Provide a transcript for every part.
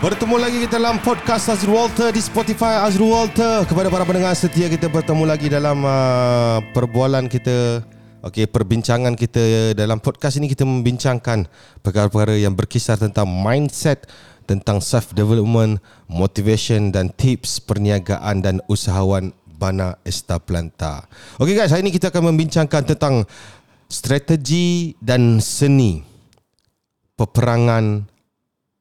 Bertemu lagi kita dalam podcast Azrul Walter di Spotify Azrul Walter. Kepada para pendengar setia kita bertemu lagi dalam uh, perbualan kita Okey, perbincangan kita dalam podcast ini kita membincangkan perkara-perkara yang berkisar tentang mindset, tentang self development, motivation dan tips perniagaan dan usahawan Bana Estaplanta. Okey guys, hari ini kita akan membincangkan tentang strategi dan seni peperangan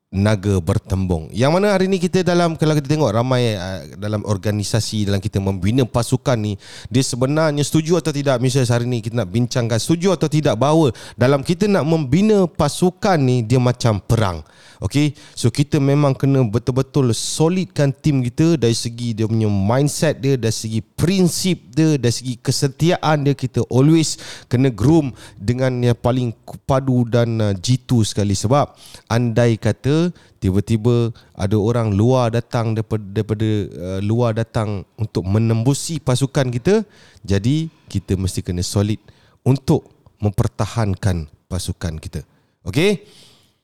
naga bertembung. Yang mana hari ni kita dalam kalau kita tengok ramai uh, dalam organisasi dalam kita membina pasukan ni, dia sebenarnya setuju atau tidak misalnya hari ni kita nak bincangkan setuju atau tidak bahawa dalam kita nak membina pasukan ni dia macam perang. Okay, so kita memang kena betul-betul solidkan tim kita dari segi dia punya mindset dia, dari segi prinsip dia, dari segi kesetiaan dia kita always kena groom dengan yang paling padu dan uh, jitu sekali sebab andai kata tiba-tiba ada orang luar datang daripada, daripada uh, luar datang untuk menembusi pasukan kita, jadi kita mesti kena solid untuk mempertahankan pasukan kita. Okay?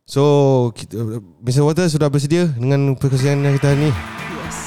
So, kita, Mr. Walter sudah bersedia dengan perkongsian kita hari ini? Yes.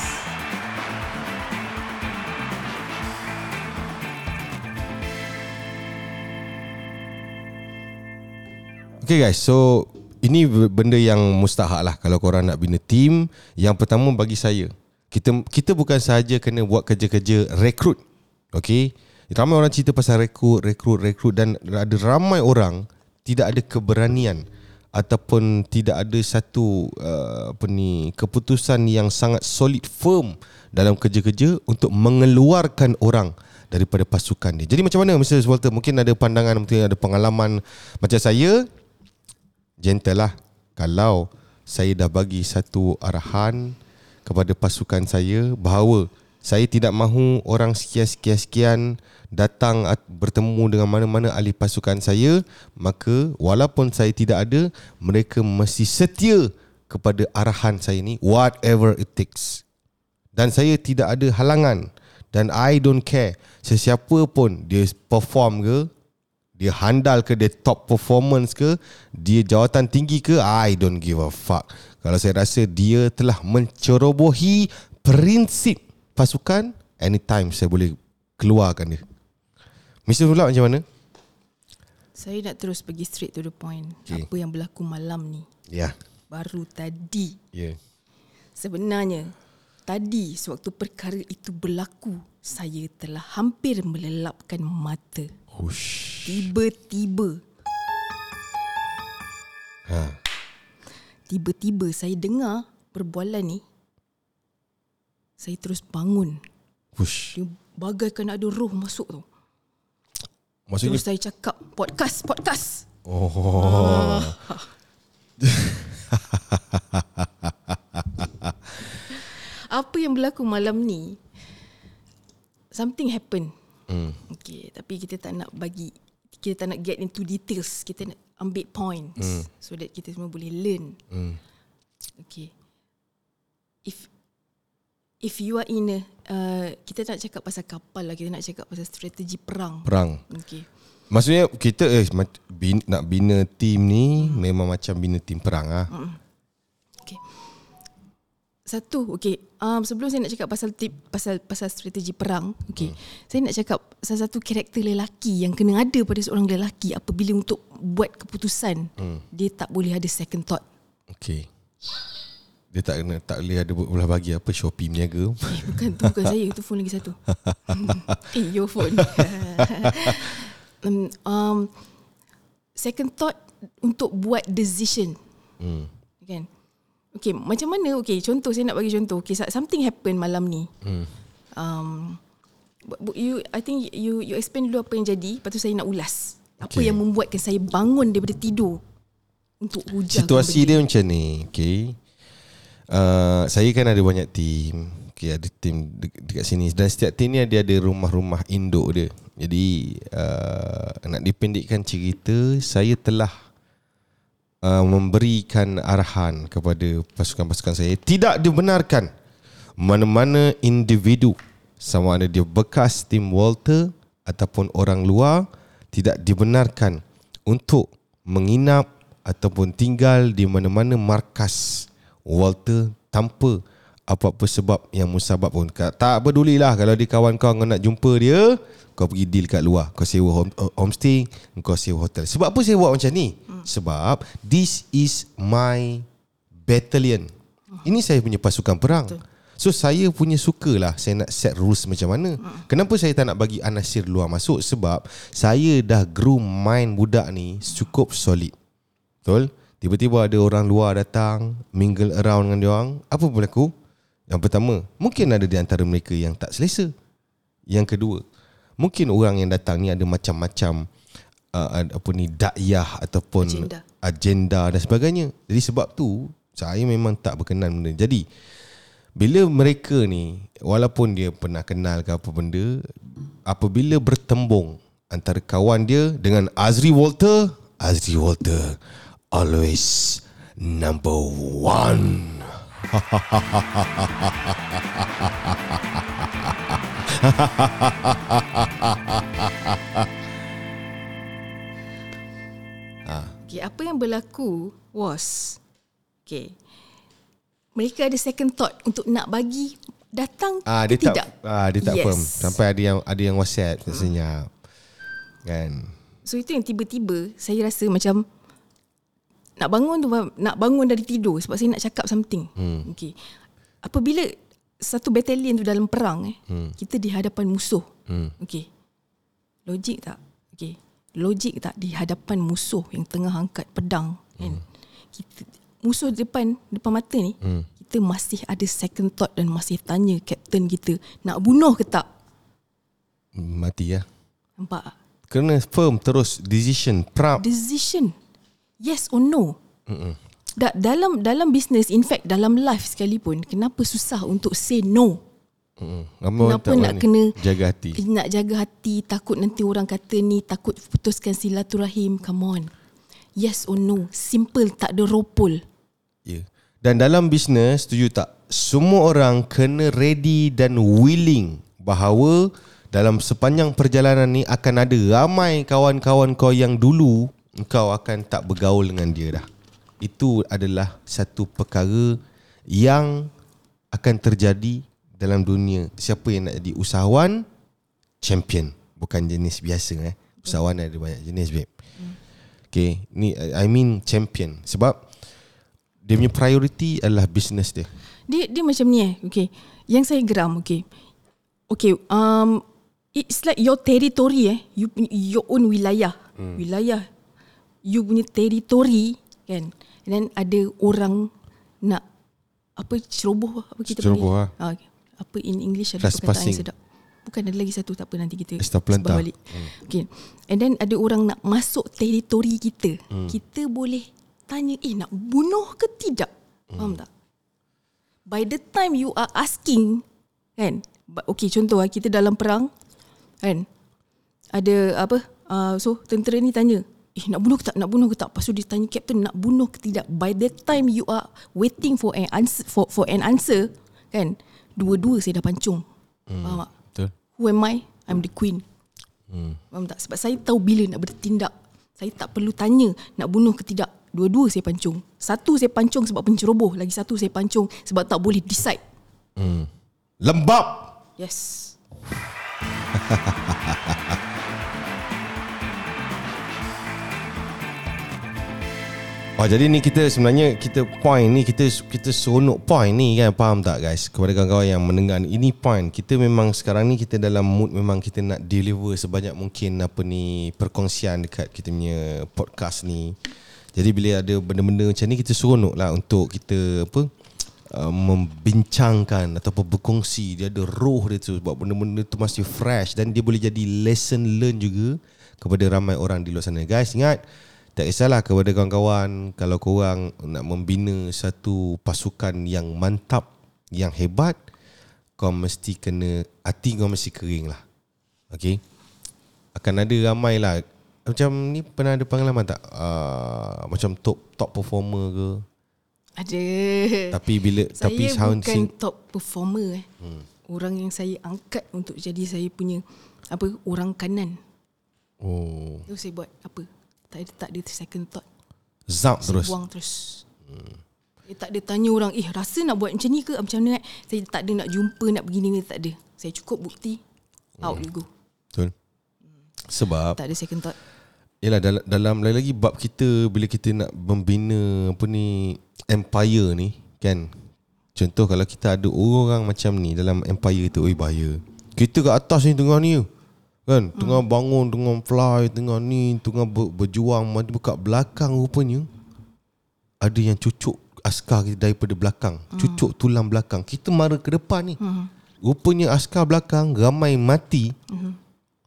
Okay guys, so ini benda yang mustahak lah kalau korang nak bina team. Yang pertama bagi saya, kita kita bukan sahaja kena buat kerja-kerja rekrut. Okay, ramai orang cerita pasal rekrut, rekrut, rekrut dan ada ramai orang tidak ada keberanian ataupun tidak ada satu uh, apa ni keputusan yang sangat solid firm dalam kerja-kerja untuk mengeluarkan orang daripada pasukan dia. Jadi macam mana Mr. Walter mungkin ada pandangan mungkin ada pengalaman macam saya gentle lah kalau saya dah bagi satu arahan kepada pasukan saya bahawa saya tidak mahu orang sekian-sekian-sekian datang bertemu dengan mana-mana ahli pasukan saya maka walaupun saya tidak ada mereka mesti setia kepada arahan saya ni whatever it takes. Dan saya tidak ada halangan. Dan I don't care sesiapa pun dia perform ke dia handal ke dia top performance ke dia jawatan tinggi ke I don't give a fuck kalau saya rasa dia telah mencerobohi prinsip pasukan anytime saya boleh keluarkan dia Mr. Pula macam mana? Saya nak terus pergi straight to the point. Okay. Apa yang berlaku malam ni? Ya. Yeah. Baru tadi. Ya. Yeah. Sebenarnya tadi sewaktu perkara itu berlaku, saya telah hampir melelapkan mata. Hush. Tiba-tiba. Ha. Tiba-tiba saya dengar perbualan ni. Saya terus bangun. Hush. Dia bagaikan ada roh masuk tu. Maksudnya Terus saya cakap podcast, podcast. Oh. Apa yang berlaku malam ni? Something happen. Hmm. Okay, tapi kita tak nak bagi kita tak nak get into details. Kita nak ambil points Hmm. so that kita semua boleh learn. Hmm. Okay. If if you are in a uh, kita tak cakap pasal kapal lah, kita nak cakap pasal strategi perang. Perang. Okay. Maksudnya kita eh bin, nak bina team ni memang macam bina team perang ah. Okay. Satu, okay. Um, sebelum saya nak cakap pasal tip pasal pasal strategi perang, okay. Hmm. Saya nak cakap salah satu karakter lelaki yang kena ada pada seorang lelaki apabila untuk buat keputusan, hmm. dia tak boleh ada second thought. Okey. Dia tak kena tak boleh ada belah bagi apa Shopee berniaga. Eh, bukan tu bukan saya, tu phone lagi satu. eh, your phone. um, um, second thought untuk buat decision. Hmm. Kan? Okay, macam mana? Okay, contoh saya nak bagi contoh. Okay, something happen malam ni. Hmm. Um, you, I think you you explain dulu apa yang jadi. Lepas tu saya nak ulas. Apa Okay. yang membuatkan saya bangun daripada tidur untuk hujan. Situasi dia macam ni, okey. Uh, saya kan ada banyak team. Okay, ada team de- dekat sini dan setiap team ni dia ada rumah-rumah induk dia. Jadi uh, nak dipendekkan cerita, saya telah uh, memberikan arahan kepada pasukan-pasukan saya tidak dibenarkan mana-mana individu sama ada dia bekas tim Walter ataupun orang luar tidak dibenarkan untuk menginap ataupun tinggal di mana-mana markas Walter tanpa apa-apa sebab yang musabab pun. Tak pedulilah kalau dia kawan kau nak jumpa dia, kau pergi deal kat luar. Kau sewa home, homestay, kau sewa hotel. Sebab apa saya buat macam ni? Sebab this is my battalion. Ini saya punya pasukan perang. So saya punya suka lah Saya nak set rules macam mana Kenapa saya tak nak bagi Anasir luar masuk Sebab Saya dah groom mind budak ni Cukup solid Betul? Tiba-tiba ada orang luar datang Mingle around dengan dia orang Apa berlaku? Yang pertama Mungkin ada di antara mereka yang tak selesa Yang kedua Mungkin orang yang datang ni ada macam-macam uh, Apa ni Dakyah Ataupun Agenda. agenda dan sebagainya Jadi sebab tu Saya memang tak berkenan benda. Jadi bila mereka ni walaupun dia pernah kenal ke apa benda apabila bertembung antara kawan dia dengan Azri Walter Azri Walter always number one Okay, apa yang berlaku was okay, mereka ada second thought untuk nak bagi datang ah dia tidak. tak ah dia tak Yes. firm sampai ada yang ada yang WhatsApp tak senyap kan So itu yang tiba-tiba saya rasa macam nak bangun tu nak bangun dari tidur sebab saya nak cakap something. Hmm. Okay. Apabila satu batalion tu dalam perang eh, hmm. kita di hadapan musuh. Hmm. Okay. Logik tak? Okay. Logik tak di hadapan musuh yang tengah angkat pedang kan? Kita musuh depan depan mata ni, hmm. kita masih ada second thought dan masih tanya kapten kita nak bunuh ke tak? mati ya? Nampak kena firm terus decision proud decision. Yes or no? Da, dalam dalam business in fact dalam life sekalipun kenapa susah untuk say no Kenapa kenapa nak kena jaga hati. nak jaga hati takut nanti orang kata ni takut putuskan silaturahim. Come on. Yes or no? Simple tak ada ropol Ya. Dan dalam bisnes setuju tak? Semua orang kena ready dan willing bahawa dalam sepanjang perjalanan ni akan ada ramai kawan-kawan kau yang dulu kau akan tak bergaul dengan dia dah. Itu adalah satu perkara yang akan terjadi dalam dunia. Siapa yang nak jadi usahawan champion, bukan jenis biasa eh. Usahawan ada banyak jenis babe. Okay, ni I mean champion sebab dia punya priority adalah business dia. dia dia macam ni eh okay yang saya geram okay okay um it's like your territory eh you punya- your own wilayah hmm. wilayah you punya territory kan and then ada orang nak apa ceroboh apa kita Ceroboh, panggil? ah, okay. Apa in English ada perkataan yang sedap. Bukan ada lagi satu tak apa nanti kita sebab balik. Okay. And then ada orang nak masuk territory kita. Hmm. kita boleh tanya eh nak bunuh ke tidak? Faham tak? By the time you are asking kan? Okay contoh lah kita dalam perang kan? Ada apa uh, so tentera ni tanya eh nak bunuh ke tak? Nak bunuh ke tak? Lepas tu dia tanya captain nak bunuh ke tidak? By the time you are waiting for an answer for for an answer kan dua-dua saya dah pancung. Hmm. faham tak? Betul. who am I? I'm the queen. Hmm. faham tak? Sebab saya tahu bila nak bertindak. Saya tak perlu tanya nak bunuh ke tidak. Dua-dua saya pancung. Satu saya pancung sebab penceroboh. Lagi satu saya pancung sebab tak boleh decide. Lembab. yes Oh jadi ni kita sebenarnya kita point ni kita kita seronok point ni kan faham tak guys kepada kawan-kawan yang mendengar ni. ini point kita memang sekarang ni kita dalam mood memang kita nak deliver sebanyak mungkin apa ni perkongsian dekat kita punya podcast ni. Jadi bila ada benda-benda macam ni kita seronok lah untuk kita apa uh, membincangkan ataupun berkongsi dia ada roh dia tu sebab benda-benda tu masih fresh dan dia boleh jadi lesson learn juga kepada ramai orang di luar sana. Guys ingat tak kisahlah kepada kawan-kawan kalau korang nak membina satu pasukan yang mantap, yang hebat, kau mesti kena hati kau mesti kering lah. Okay? Akan ada ramai lah macam ni pernah ada pengalaman tak? Uh, macam top top performer ke? ada Tapi bila saya tapi bukan sing top performer eh. Hmm. Orang yang saya angkat untuk jadi saya punya apa orang kanan. oh Tu saya buat apa? Tak ada tak ada second thought. zap terus. buang terus. Dia tak ada tanya orang, eh rasa nak buat macam ni ke? Macam mana? Saya tak ada nak jumpa, nak begini ni, tak ada. Saya cukup bukti, out you go. Betul. Sebab Tak ada second thought. Yalah dalam, dalam lain lagi bab kita bila kita nak membina apa ni empire ni kan. Contoh kalau kita ada orang macam ni dalam empire tu, oi bahaya. Kita kat atas ni tengah ni kan, tengah bangun, tengah fly, tengah ni, tengah ber, berjuang, mati kat belakang rupanya ada yang cucuk askar kita daripada belakang, cucuk tulang belakang. Kita mara ke depan ni. Rupanya askar belakang ramai mati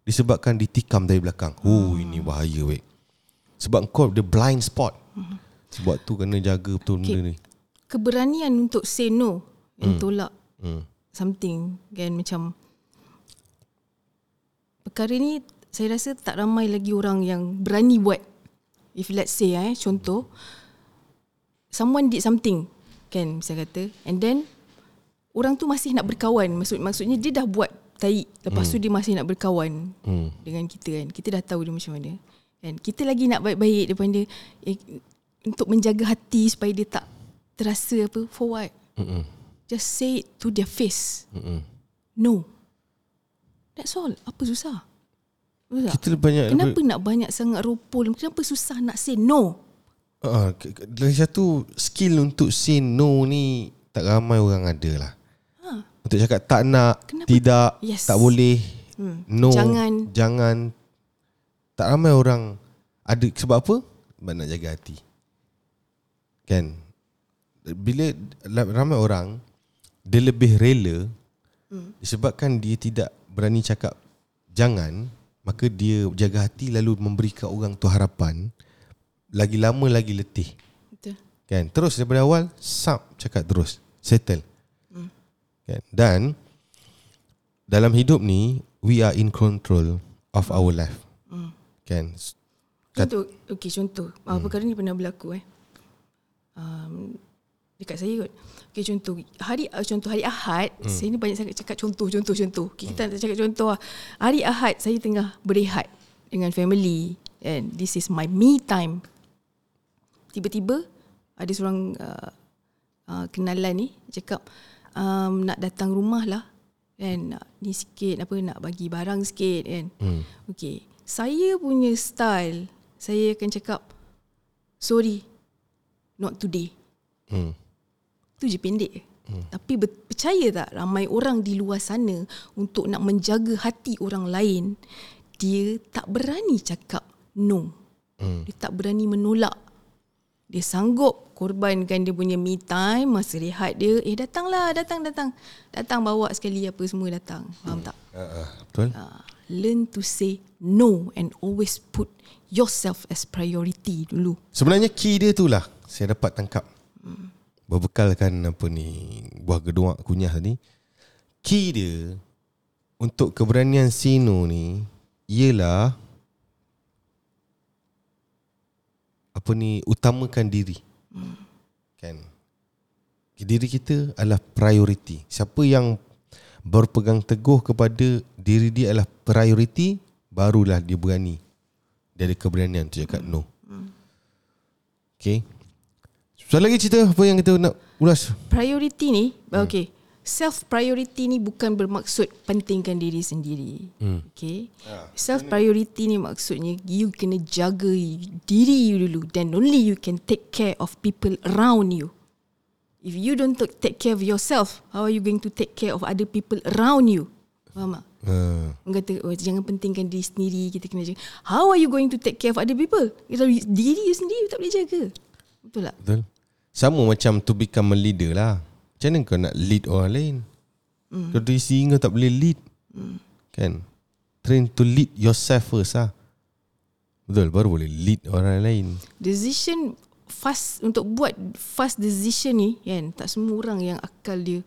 disebabkan ditikam dari belakang. Oh, ini bahaya weh. Sebab kau the blind spot. Sebab tu kena jaga betul Okay. benda ni. Keberanian untuk say no and tolak Hmm. something kan macam perkara ni saya rasa tak ramai lagi orang yang berani buat if let's say eh contoh someone did something kan saya kata and then orang tu masih nak berkawan maksud maksudnya dia dah buat tai lepas tu dia masih nak berkawan Hmm. dengan kita kan kita dah tahu dia macam mana kan kita lagi nak baik-baik depan dia eh, untuk menjaga hati supaya dia tak terasa apa for what Mm-mm. just say it to their face Mm-mm. No. That's all. Apa susah? Tak? Kita banyak Kenapa nak banyak sangat ropol? Kenapa susah nak say no? uh, Lagi satu skill untuk say no ni tak ramai orang ada lah. Ha. Untuk cakap tak nak, Kenapa? tidak, Yes. tak boleh, Hmm. no, Jangan. jangan. Tak ramai orang ada sebab apa? Sebab nak jaga hati. Kan? Bila ramai orang dia lebih rela Hmm. disebabkan dia tidak berani cakap jangan, maka dia jaga hati lalu memberikan orang tu harapan lagi lama lagi letih. Betul. Kan? Terus daripada awal sub cakap terus, settle. Hmm. Kan? Dan dalam hidup ni we are in control of our life. Hmm. Kan? Kat- Contoh, okay, contoh. Hmm. Perkara ni pernah berlaku eh. Um, dekat saya kot. Okay, contoh. Hari uh, contoh hari Ahad, hmm. saya ni banyak sangat cakap contoh, contoh, contoh. Okay, kita nak cakap contoh lah. Hari Ahad, saya tengah berehat dengan family. And this is my me time. Tiba-tiba, ada seorang uh, uh, kenalan ni cakap, um, nak datang rumah lah. Kan, nak ni sikit, apa, nak bagi barang sikit kan. Hmm. Okay. Saya punya style, saya akan cakap, sorry, not today. Hmm. Tu je pendek. Hmm. Tapi ber- percaya tak ramai orang di luar sana untuk nak menjaga hati orang lain, dia tak berani cakap no. Hmm. Dia tak berani menolak. Dia sanggup korbankan dia punya me time, masa rehat dia. Eh datanglah, datang, datang. Datang bawa sekali apa semua datang. Faham tak? Uh, uh, betul? Uh, learn to say no and always put yourself as priority dulu. Sebenarnya key dia tu lah saya dapat tangkap. Berbekalkan apa ni buah geduak kunyah tadi. Key dia untuk keberanian sino ni ialah apa ni utamakan diri. Kan? Diri kita adalah priority. Siapa yang berpegang teguh kepada diri dia adalah priority, barulah dia berani. Dia ada keberanian untuk cakap no. Okay. Soalan lagi cerita apa yang kita nak ulas? Priority ni, hmm. okay. Self priority ni bukan bermaksud pentingkan diri sendiri. Hmm. Okay. Self priority ni maksudnya you kena jaga diri you dulu then only you can take care of people around you. If you don't take take care of yourself, how are you going to take care of other people around you? Faham tak? Uh, Orang kata oh, jangan pentingkan diri sendiri kita kena jaga. How are you going to take care of other people? Kalau diri you sendiri you tak boleh jaga. Betul tak? betul. Sama macam to become a leader lah. Macam mana kau nak lead orang lain? Mm. Kau dari sini kau tak boleh lead. Mm. Kan? Train to lead yourself first lah. Betul, baru boleh lead orang lain. Decision fast untuk buat fast decision ni kan tak semua orang yang akal dia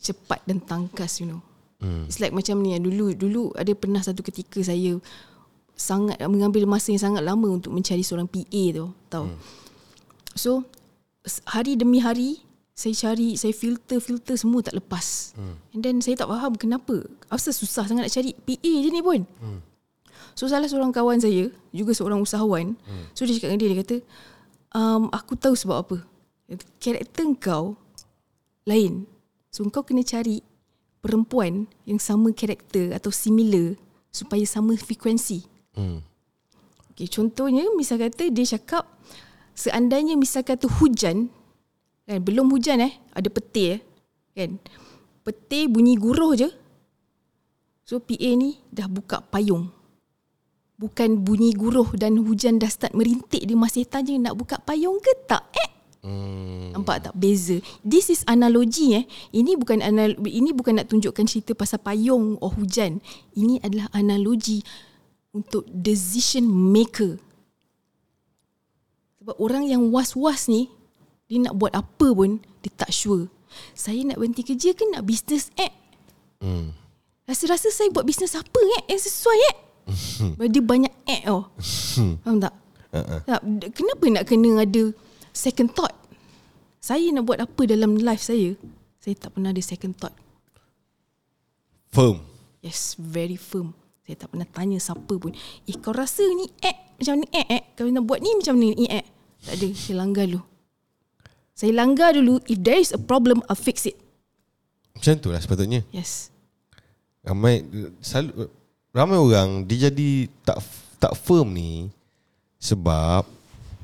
cepat dan tangkas you know. Hmm. It's like macam ni dulu dulu ada pernah satu ketika saya sangat mengambil masa yang sangat lama untuk mencari seorang PA tu tahu. Hmm. So hari demi hari saya cari saya filter filter semua tak lepas. Hmm. And then saya tak faham kenapa. Asal susah sangat nak cari PA je ni pun. Hmm. So salah seorang kawan saya juga seorang usahawan. Hmm. So dia cakap dengan dia dia kata um, aku tahu sebab apa. Karakter kau lain. So kau kena cari perempuan yang sama karakter atau similar supaya sama frekuensi. Hmm. Okay, contohnya misal kata dia cakap seandainya misal kata hujan kan belum hujan eh ada petir eh, kan petir bunyi guruh je so PA ni dah buka payung bukan bunyi guruh dan hujan dah start merintik dia masih tanya nak buka payung ke tak eh Hmm. Nampak tak beza? This is analogi eh. Ini bukan anal ini bukan nak tunjukkan cerita pasal payung or hujan. Ini adalah analogi untuk decision maker. Sebab orang yang was-was ni dia nak buat apa pun dia tak sure. Saya nak berhenti kerja ke nak bisnes eh? Hmm. Rasa-rasa saya buat bisnes apa eh yang sesuai eh? Dia banyak eh oh. Faham tak? Uh-uh. Tak, kenapa nak kena ada second thought? Saya nak buat apa dalam life saya? Saya tak pernah ada second thought. Firm. Yes, very firm. Saya tak pernah tanya siapa pun. Eh, kau rasa ni eh macam ni eh eh. Kau nak buat ni macam ni eh eh. Tak ada, saya langgar dulu. Saya langgar dulu. If there is a problem, I'll fix it. Macam tu lah sepatutnya. Yes. Ramai selalu ramai orang dia jadi tak tak firm ni sebab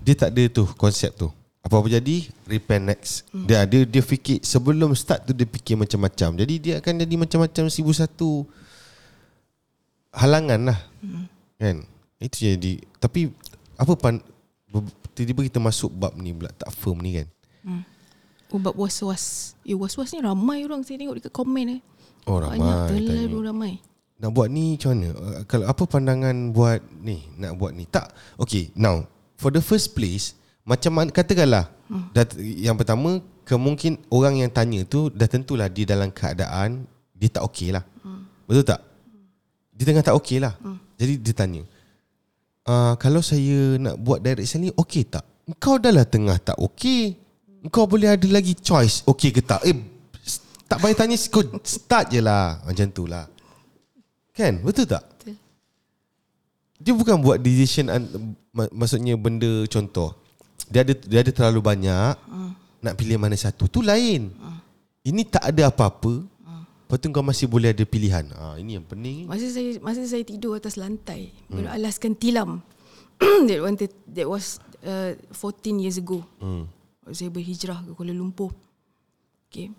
dia tak ada tu konsep tu. Apa-apa jadi repair next. Hmm. Dia ada dia fikir sebelum start tu dia fikir macam-macam. Jadi dia akan jadi macam-macam seribu satu halangan lah. Hmm. Kan? Itu jadi tapi apa pan tiba-tiba kita masuk bab ni pula tak firm ni kan. Ubat was-was. Eh, was-was ni ramai orang saya tengok dekat komen eh. Oh Banyak ramai terlalu tanya. ramai. Nak buat ni macam mana? Uh, Kalau apa pandangan buat ni, nak buat ni. Tak. Okay, now for the first place, macam mana katakanlah hmm. yang pertama kemungkin orang yang tanya tu dah tentulah dia dalam keadaan dia tak okey lah. Hmm. Betul tak? Dia tengah tak okey lah. Hmm. Jadi dia tanya. Uh, kalau saya nak buat direct selling okey tak? Kau dah lah tengah tak okey. Kau boleh ada lagi choice okey ke tak? Eh tak payah tanya kau start je lah macam tu lah. Kan? Betul tak? Betul. Dia bukan buat decision maksudnya benda contoh. Dia ada dia ada terlalu banyak Hmm. nak pilih mana satu. Tu lain. Ini tak ada apa-apa. Lepas tu kau masih boleh ada pilihan. Ha, ini yang pening. Masa saya masa saya tidur atas lantai hmm. beralaskan tilam. that one that was uh, 14 years ago. Hmm. Saya berhijrah ke Kuala Lumpur. Okay.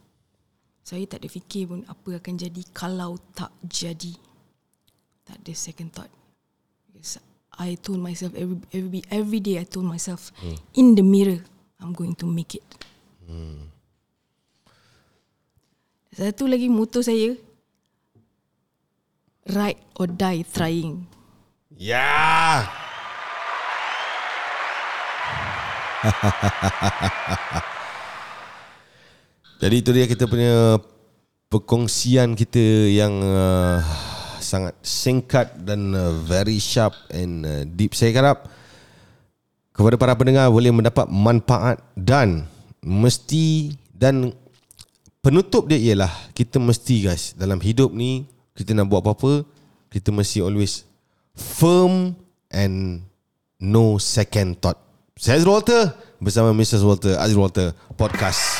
Saya tak ada fikir pun apa akan jadi kalau tak jadi. Tak ada second thought. Because I told myself every every every day I told myself hmm. in the mirror I'm going to make it. Hmm. Satu lagi moto saya ride or die trying. Ya. Jadi itu dia kita punya perkongsian kita yang uh, sangat singkat dan uh, very sharp and uh, deep. Saya harap kepada para pendengar boleh mendapat manfaat dan mesti dan penutup dia ialah kita mesti guys dalam hidup ni kita nak buat apa-apa kita mesti always firm and no second thought. Saya Azrul Walter bersama Mrs. Walter Azrul Walter podcast.